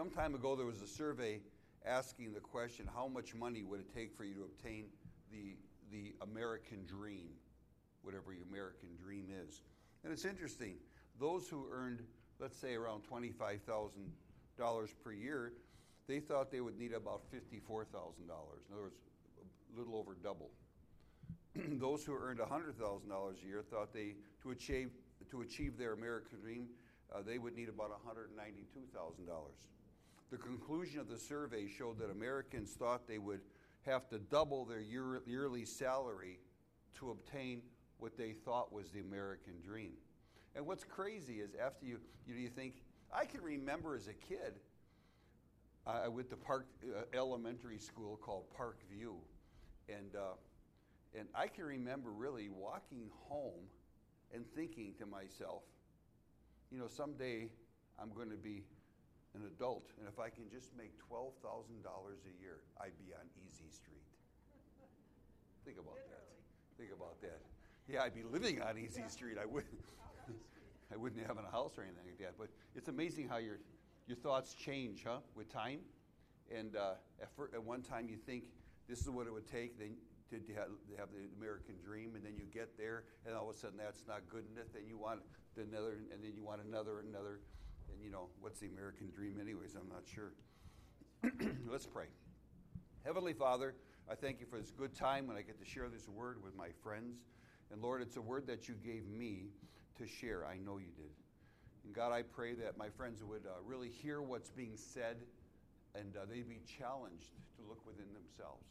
Some time ago, there was a survey asking the question how much money would it take for you to obtain the, the American dream, whatever your American dream is. And it's interesting, those who earned, let's say, around $25,000 per year, they thought they would need about $54,000. In other words, a little over double. those who earned $100,000 a year thought they, to achieve, to achieve their American dream, uh, they would need about $192,000. The conclusion of the survey showed that Americans thought they would have to double their year, yearly salary to obtain what they thought was the American dream. And what's crazy is after you, you, you think, I can remember as a kid, I went to Park uh, Elementary School called Park View, and uh, and I can remember really walking home and thinking to myself, you know, someday I'm going to be an adult, and if I can just make $12,000 a year, I'd be on Easy Street. Think about that. Think about that. Yeah, I'd be living on Easy Street. I wouldn't. I wouldn't have a house or anything like that. But it's amazing how your your thoughts change, huh, with time. And uh, at, first, at one time you think this is what it would take then to, to, have, to have the American dream, and then you get there, and all of a sudden that's not good enough. Then you want another, and then you want another, another and you know, what's the American dream, anyways? I'm not sure. Let's pray. Heavenly Father, I thank you for this good time when I get to share this word with my friends. And Lord, it's a word that you gave me to share. I know you did. And God, I pray that my friends would uh, really hear what's being said and uh, they'd be challenged to look within themselves.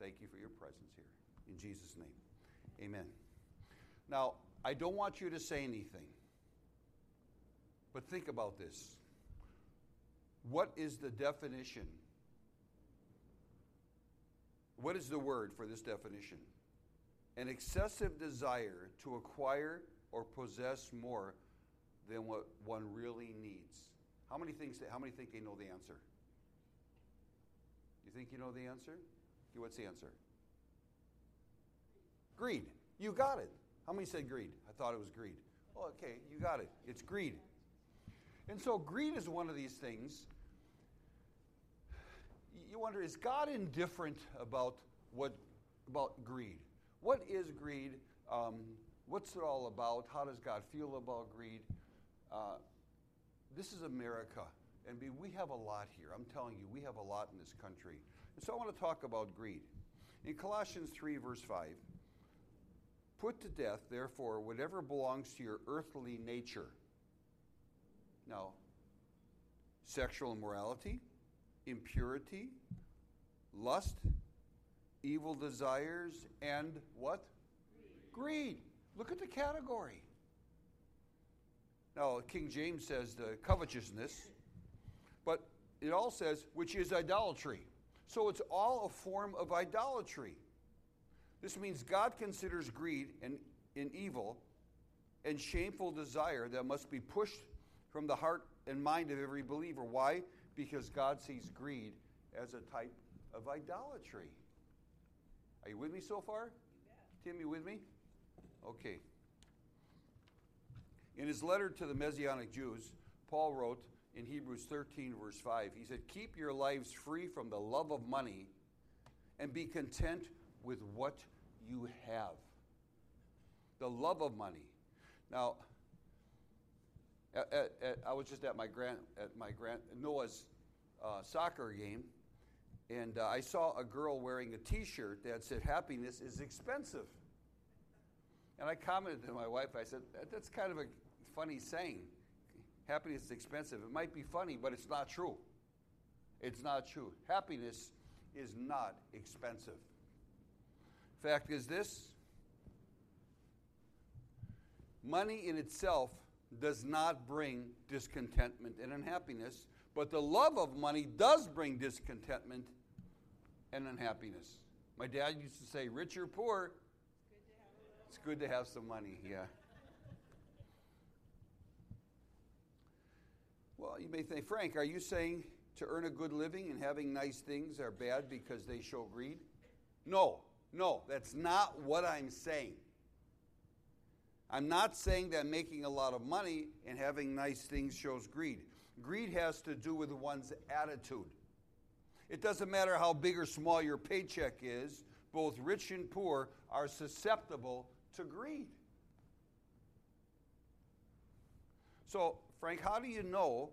Thank you for your presence here. In Jesus' name, amen. Now, I don't want you to say anything. But think about this. What is the definition? What is the word for this definition? An excessive desire to acquire or possess more than what one really needs. How many things? how many think they know the answer? You think you know the answer? What's the answer? Greed. You got it. How many said greed? I thought it was greed. Oh, okay, you got it. It's greed. And so greed is one of these things. You wonder, is God indifferent about what about greed? What is greed? Um, what's it all about? How does God feel about greed? Uh, this is America, and we have a lot here. I'm telling you, we have a lot in this country. And so I want to talk about greed. In Colossians 3, verse 5, put to death, therefore, whatever belongs to your earthly nature now, sexual immorality, impurity, lust, evil desires, and what? Greed. Greed. Look at the category. Now, King James says the covetousness, but it all says, which is idolatry. So it's all a form of idolatry. This means God considers greed an, an evil and shameful desire that must be pushed from the heart and mind of every believer. Why? Because God sees greed as a type of idolatry. Are you with me so far? Tim, you with me? Okay. In his letter to the Messianic Jews, Paul wrote in Hebrews 13, verse 5, he said, Keep your lives free from the love of money and be content with what you have. The love of money. Now, at, at, at, I was just at my grand at my grand Noah's uh, soccer game, and uh, I saw a girl wearing a T-shirt that said "Happiness is expensive." And I commented to my wife. I said, "That's kind of a funny saying. Happiness is expensive. It might be funny, but it's not true. It's not true. Happiness is not expensive. Fact is this: money in itself does not bring discontentment and unhappiness, but the love of money does bring discontentment and unhappiness. My dad used to say, rich or poor, it's good to have some money, yeah. Well, you may think, Frank, are you saying to earn a good living and having nice things are bad because they show greed? No, no, that's not what I'm saying. I'm not saying that making a lot of money and having nice things shows greed. Greed has to do with one's attitude. It doesn't matter how big or small your paycheck is, both rich and poor are susceptible to greed. So, Frank, how do you know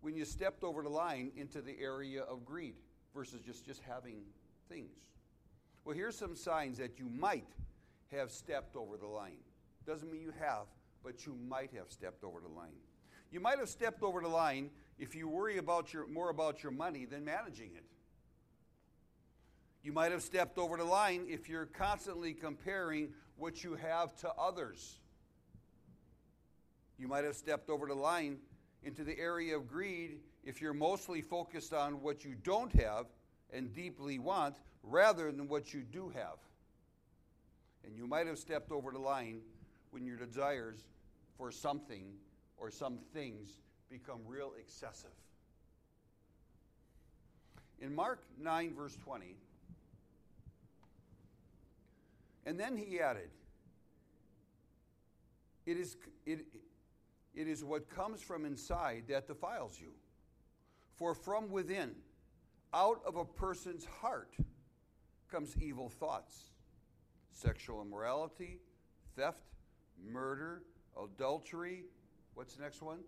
when you stepped over the line into the area of greed versus just, just having things? Well, here's some signs that you might have stepped over the line. Doesn't mean you have, but you might have stepped over the line. You might have stepped over the line if you worry about your, more about your money than managing it. You might have stepped over the line if you're constantly comparing what you have to others. You might have stepped over the line into the area of greed if you're mostly focused on what you don't have and deeply want rather than what you do have. And you might have stepped over the line when your desires for something or some things become real excessive. In Mark 9, verse 20, and then he added, it is, it, it is what comes from inside that defiles you. For from within, out of a person's heart, comes evil thoughts, sexual immorality, theft, murder, adultery. What's the next one?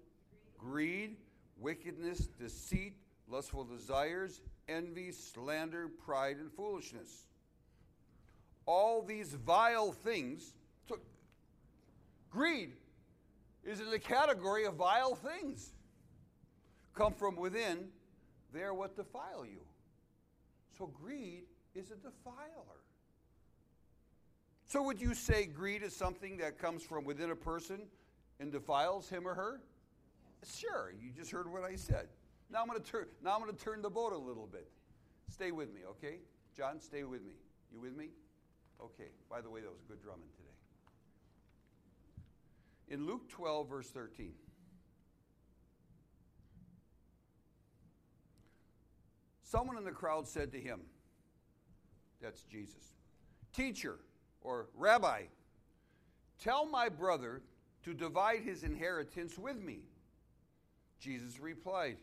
Greed, Greed wickedness, deceit, lustful desires, envy, slander, pride, and foolishness all these vile things. So, greed is in the category of vile things. Come from within, they're what defile you. So, greed is a defiler. So, would you say greed is something that comes from within a person and defiles him or her? Sure, you just heard what I said. Now I'm going to turn now I'm going to turn the boat a little bit. Stay with me, okay? John, stay with me. You with me? Okay, by the way, that was good drumming today. In Luke 12, verse 13, someone in the crowd said to him, That's Jesus, Teacher or Rabbi, tell my brother to divide his inheritance with me. Jesus replied,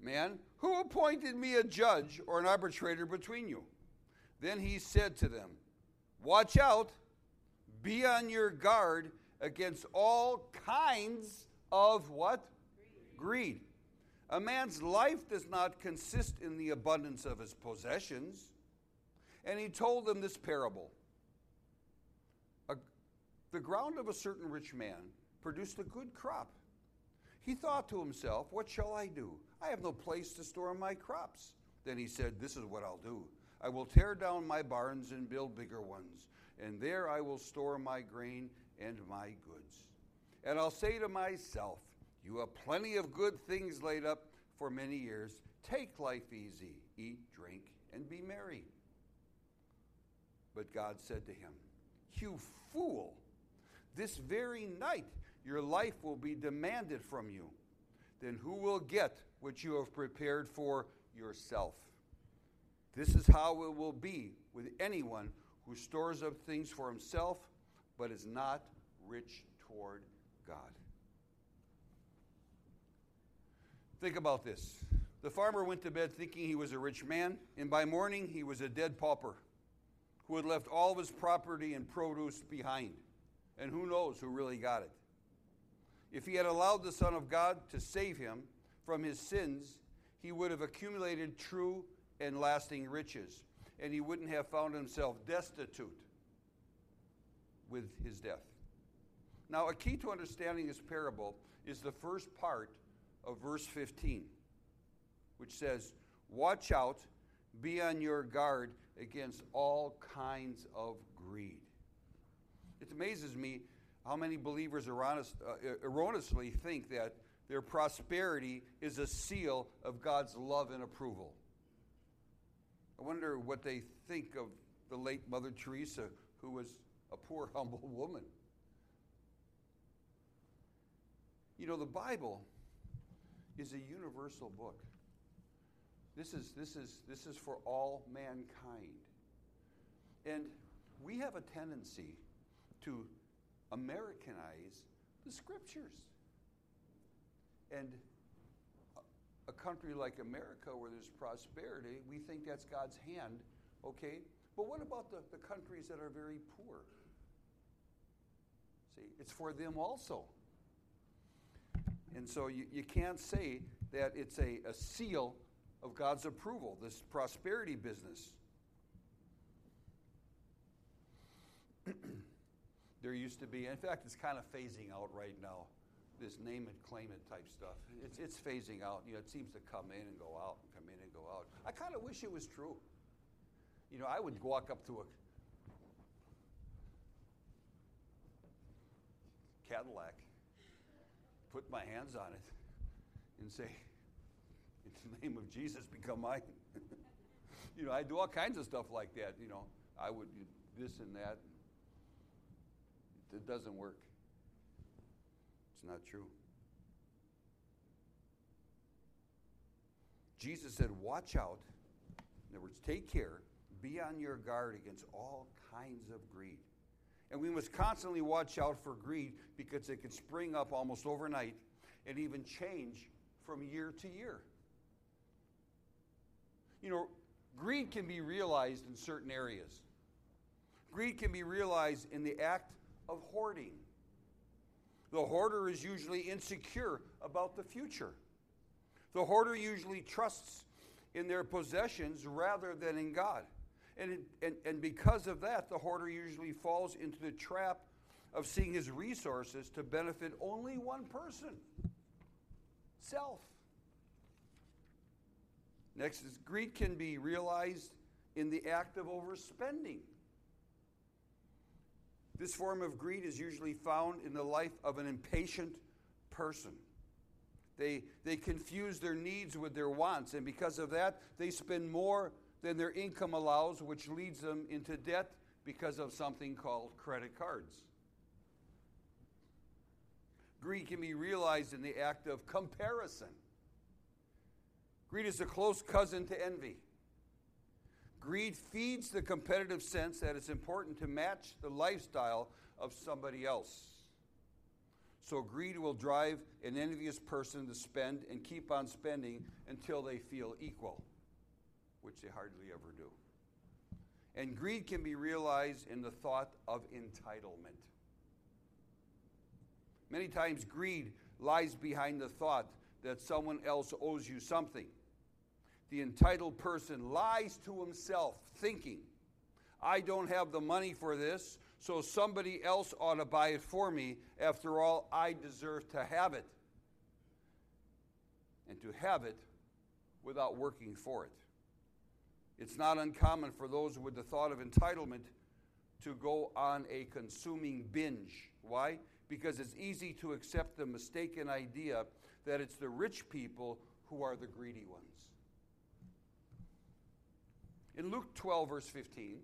Man, who appointed me a judge or an arbitrator between you? Then he said to them, Watch out. Be on your guard against all kinds of what? Greed. Greed. A man's life does not consist in the abundance of his possessions. And he told them this parable The ground of a certain rich man produced a good crop. He thought to himself, What shall I do? I have no place to store my crops. Then he said, This is what I'll do. I will tear down my barns and build bigger ones, and there I will store my grain and my goods. And I'll say to myself, You have plenty of good things laid up for many years. Take life easy, eat, drink, and be merry. But God said to him, You fool, this very night your life will be demanded from you. Then who will get what you have prepared for yourself? This is how it will be with anyone who stores up things for himself but is not rich toward God. Think about this. The farmer went to bed thinking he was a rich man, and by morning he was a dead pauper who had left all of his property and produce behind. And who knows who really got it. If he had allowed the Son of God to save him from his sins, he would have accumulated true and lasting riches, and he wouldn't have found himself destitute with his death. Now, a key to understanding this parable is the first part of verse 15, which says, Watch out, be on your guard against all kinds of greed. It amazes me how many believers uh, erroneously think that their prosperity is a seal of God's love and approval. I wonder what they think of the late Mother Teresa, who was a poor, humble woman. You know, the Bible is a universal book. This is, this is, this is for all mankind. And we have a tendency to Americanize the scriptures. And a country like America where there's prosperity, we think that's God's hand, okay? But what about the, the countries that are very poor? See, it's for them also. And so you, you can't say that it's a, a seal of God's approval, this prosperity business. There used to be, in fact, it's kind of phasing out right now, this name it, claim it type stuff. It's, it's phasing out. You know, it seems to come in and go out, and come in and go out. I kind of wish it was true. You know, I would walk up to a Cadillac, put my hands on it, and say, In the name of Jesus, become mine. you know, I do all kinds of stuff like that. You know, I would this and that. It doesn't work. It's not true. Jesus said, Watch out. In other words, take care. Be on your guard against all kinds of greed. And we must constantly watch out for greed because it can spring up almost overnight and even change from year to year. You know, greed can be realized in certain areas. Greed can be realized in the act of hoarding. The hoarder is usually insecure about the future. The hoarder usually trusts in their possessions rather than in God. And, and, and because of that, the hoarder usually falls into the trap of seeing his resources to benefit only one person self. Next is greed can be realized in the act of overspending. This form of greed is usually found in the life of an impatient person. They, they confuse their needs with their wants, and because of that, they spend more than their income allows, which leads them into debt because of something called credit cards. Greed can be realized in the act of comparison. Greed is a close cousin to envy. Greed feeds the competitive sense that it's important to match the lifestyle of somebody else. So, greed will drive an envious person to spend and keep on spending until they feel equal which they hardly ever do. And greed can be realized in the thought of entitlement. Many times, greed lies behind the thought that someone else owes you something. The entitled person lies to himself, thinking, I don't have the money for this, so somebody else ought to buy it for me. After all, I deserve to have it. And to have it without working for it. It's not uncommon for those with the thought of entitlement to go on a consuming binge. Why? Because it's easy to accept the mistaken idea that it's the rich people who are the greedy ones. In Luke 12, verse 15,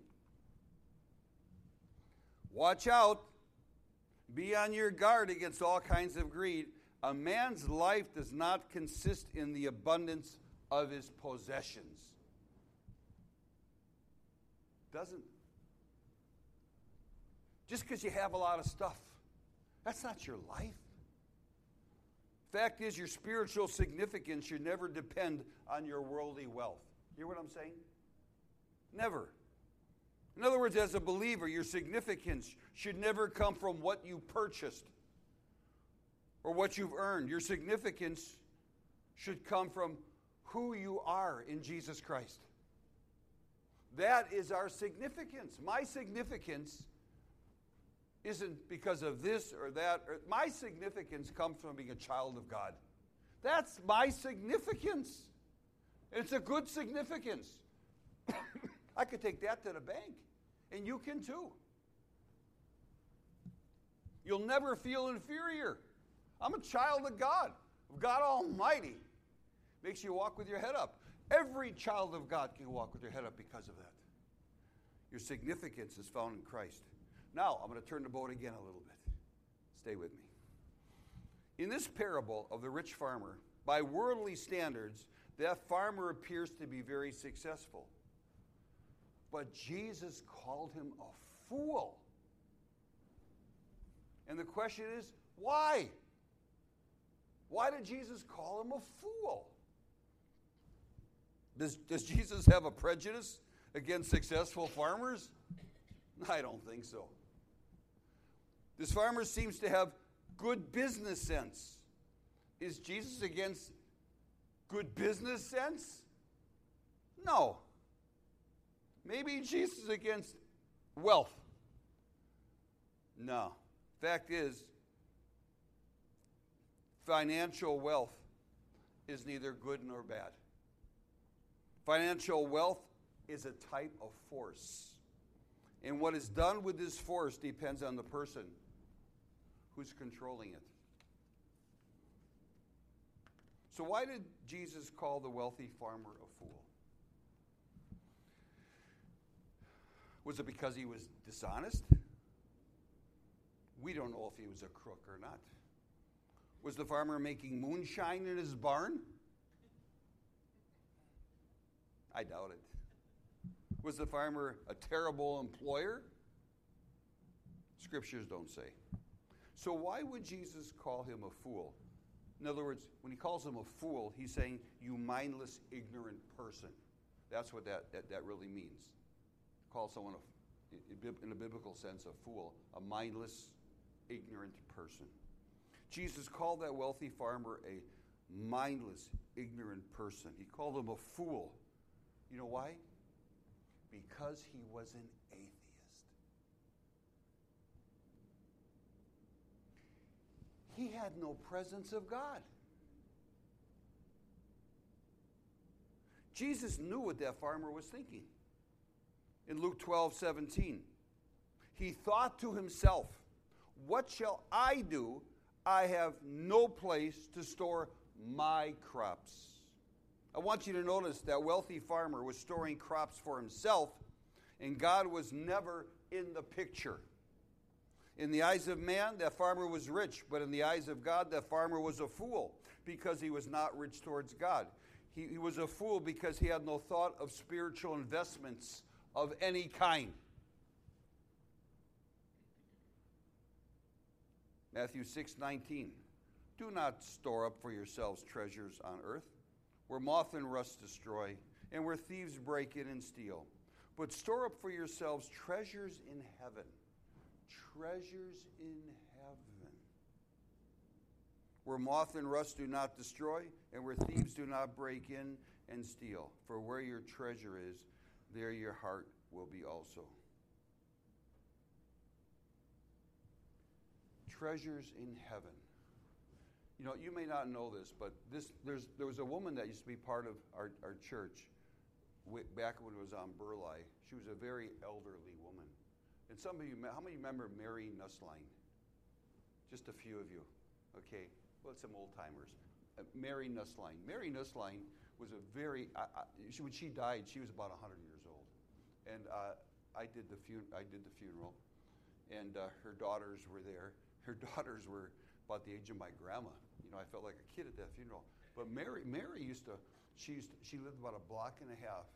watch out, be on your guard against all kinds of greed. A man's life does not consist in the abundance of his possessions doesn't. Just because you have a lot of stuff, that's not your life. Fact is, your spiritual significance should never depend on your worldly wealth. Hear what I'm saying? Never. In other words, as a believer, your significance should never come from what you purchased or what you've earned. Your significance should come from who you are in Jesus Christ. That is our significance. My significance isn't because of this or that. Or, my significance comes from being a child of God. That's my significance. It's a good significance. I could take that to the bank, and you can too. You'll never feel inferior. I'm a child of God, of God Almighty. Makes you walk with your head up. Every child of God can walk with their head up because of that. Your significance is found in Christ. Now, I'm going to turn the boat again a little bit. Stay with me. In this parable of the rich farmer, by worldly standards, that farmer appears to be very successful. But Jesus called him a fool. And the question is, why? Why did Jesus call him a fool? Does, does Jesus have a prejudice against successful farmers? I don't think so. This farmer seems to have good business sense. Is Jesus against good business sense? No. Maybe Jesus is against wealth. No. Fact is, financial wealth is neither good nor bad. Financial wealth is a type of force. And what is done with this force depends on the person who's controlling it. So, why did Jesus call the wealthy farmer a fool? Was it because he was dishonest? We don't know if he was a crook or not. Was the farmer making moonshine in his barn? I doubt it. Was the farmer a terrible employer? Scriptures don't say. So, why would Jesus call him a fool? In other words, when he calls him a fool, he's saying, You mindless, ignorant person. That's what that, that, that really means. Call someone, a, in a biblical sense, a fool, a mindless, ignorant person. Jesus called that wealthy farmer a mindless, ignorant person. He called him a fool. You know why? Because he was an atheist. He had no presence of God. Jesus knew what that farmer was thinking. In Luke 12, 17, he thought to himself, What shall I do? I have no place to store my crops. I want you to notice that wealthy farmer was storing crops for himself, and God was never in the picture. In the eyes of man, that farmer was rich, but in the eyes of God, that farmer was a fool because he was not rich towards God. He, he was a fool because he had no thought of spiritual investments of any kind. Matthew 6 19. Do not store up for yourselves treasures on earth where moth and rust destroy, and where thieves break in and steal. But store up for yourselves treasures in heaven. Treasures in heaven. Where moth and rust do not destroy, and where thieves do not break in and steal. For where your treasure is, there your heart will be also. Treasures in heaven. You know, you may not know this, but this, there's, there was a woman that used to be part of our, our church back when it was on Burleigh. She was a very elderly woman. And some of you, how many remember Mary Nusslein? Just a few of you. Okay, well, some old timers. Uh, Mary Nusslein. Mary Nusslein was a very, she, when she died, she was about 100 years. And uh, I, did the fun- I did the funeral, and uh, her daughters were there. Her daughters were about the age of my grandma You know, I felt like a kid at that funeral. But Mary, Mary used to, she used to, she lived about a block and a half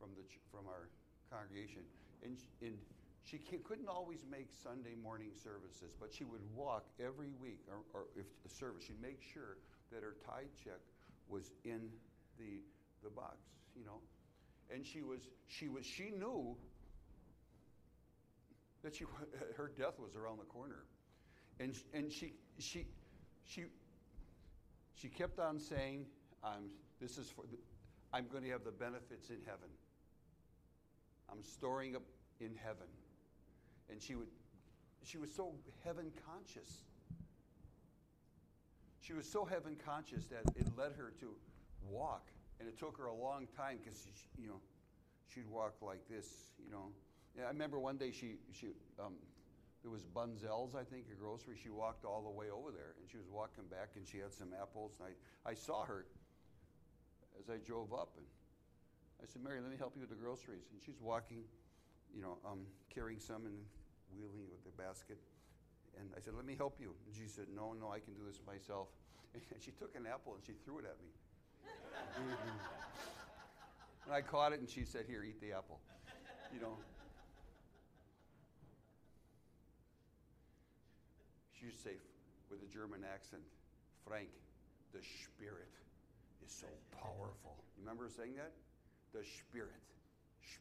from the from our congregation, and and she couldn't always make Sunday morning services, but she would walk every week, or, or if the service, she'd make sure that her tithe check was in the the box, you know, and she was she was she knew that she her death was around the corner, and and she she she she kept on saying, I'm, this is for the, I'm going to have the benefits in heaven. I'm storing up in heaven. And she would she was so heaven conscious. She was so heaven conscious that it led her to walk. And it took her a long time because, you know, she'd walk like this, you know. I remember one day she, she um, there was Bunzel's, I think, a grocery. She walked all the way over there, and she was walking back, and she had some apples. And I, I saw her as I drove up, and I said, Mary, let me help you with the groceries. And she's walking, you know, um, carrying some and wheeling with the basket. And I said, let me help you. And she said, no, no, I can do this myself. And she took an apple and she threw it at me. And I caught it, and she said, here, eat the apple. You know. She used to say with a German accent, Frank, The Spirit is so powerful. You remember saying that? The Spirit.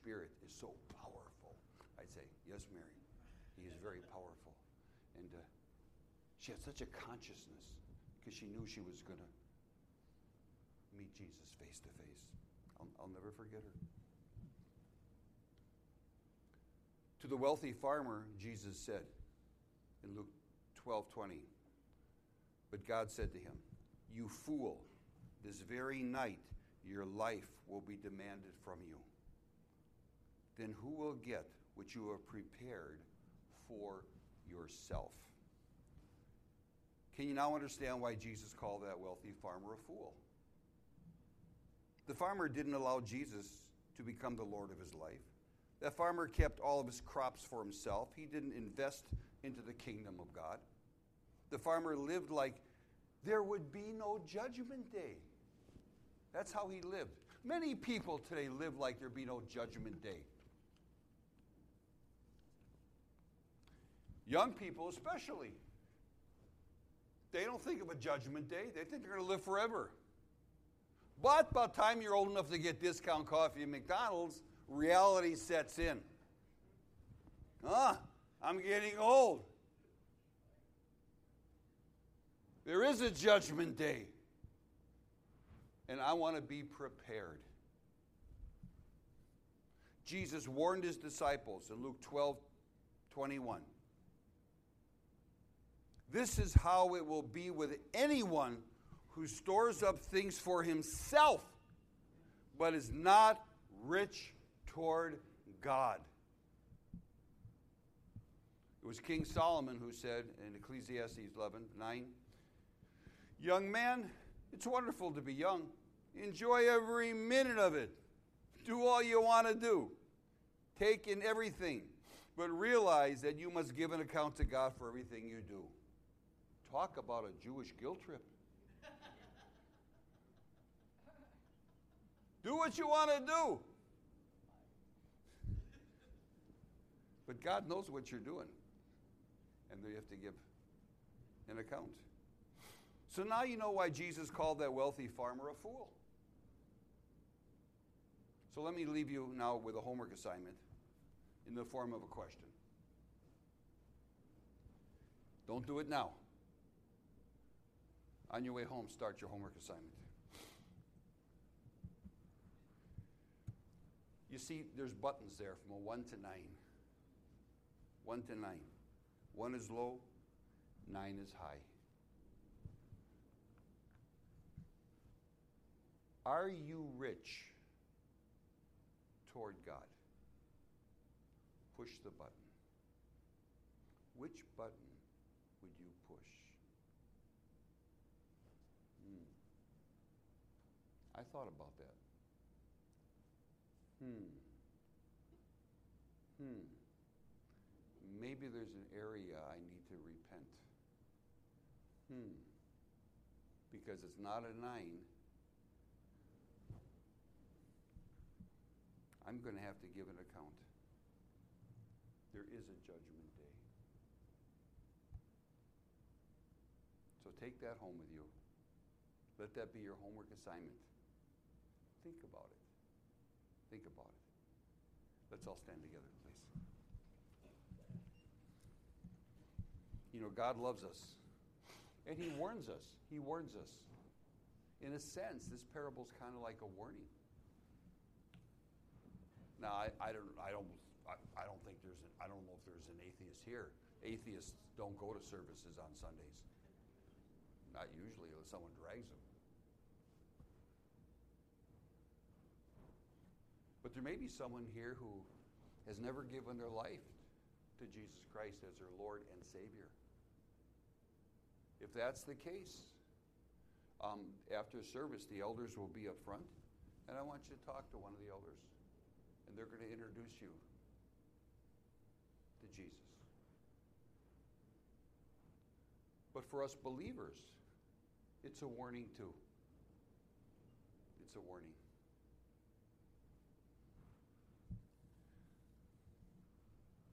Spirit is so powerful. I'd say, Yes, Mary. He is very powerful. And uh, she had such a consciousness because she knew she was going to meet Jesus face to face. I'll, never forget her. To the wealthy farmer, Jesus said in Luke 12 20, But God said to him, You fool, this very night your life will be demanded from you. Then who will get what you have prepared for yourself? Can you now understand why Jesus called that wealthy farmer a fool? The farmer didn't allow Jesus to become the Lord of his life. That farmer kept all of his crops for himself. He didn't invest into the kingdom of God. The farmer lived like there would be no judgment day. That's how he lived. Many people today live like there be no judgment day. Young people, especially, they don't think of a judgment day. They think they're going to live forever. But by the time you're old enough to get discount coffee at McDonald's, reality sets in. Ah, I'm getting old. There is a judgment day. And I want to be prepared. Jesus warned his disciples in Luke 12 21. This is how it will be with anyone who stores up things for himself, but is not rich toward God. It was King Solomon who said in Ecclesiastes 11 9, Young man, it's wonderful to be young. Enjoy every minute of it. Do all you want to do. Take in everything. But realize that you must give an account to God for everything you do. Talk about a Jewish guilt trip. Do what you want to do. But God knows what you're doing. And then you have to give an account. So now you know why Jesus called that wealthy farmer a fool. So let me leave you now with a homework assignment in the form of a question. Don't do it now. On your way home, start your homework assignment. You see, there's buttons there from a 1 to 9. 1 to 9. 1 is low, 9 is high. Are you rich toward God? Push the button. Which button would you push? Hmm. I thought about that. Hmm. Hmm. Maybe there's an area I need to repent. Hmm. Because it's not a nine. I'm going to have to give an account. There is a judgment day. So take that home with you. Let that be your homework assignment. Think about it. Think about it. Let's all stand together, please. You know, God loves us. And He warns us. He warns us. In a sense, this parable is kind of like a warning. Now, I, I don't, I don't, I, I don't think there's, an, I don't know if there's an atheist here. Atheists don't go to services on Sundays. Not usually, unless someone drags them. There may be someone here who has never given their life to Jesus Christ as their Lord and Savior. If that's the case, um, after service, the elders will be up front, and I want you to talk to one of the elders, and they're going to introduce you to Jesus. But for us believers, it's a warning too. It's a warning.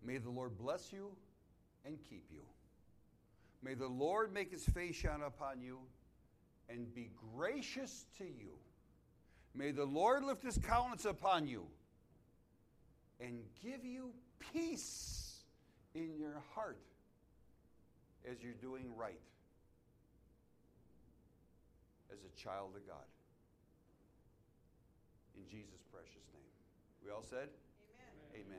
May the Lord bless you and keep you. May the Lord make his face shine upon you and be gracious to you. May the Lord lift his countenance upon you and give you peace in your heart as you're doing right as a child of God. In Jesus' precious name. We all said? Amen. Amen.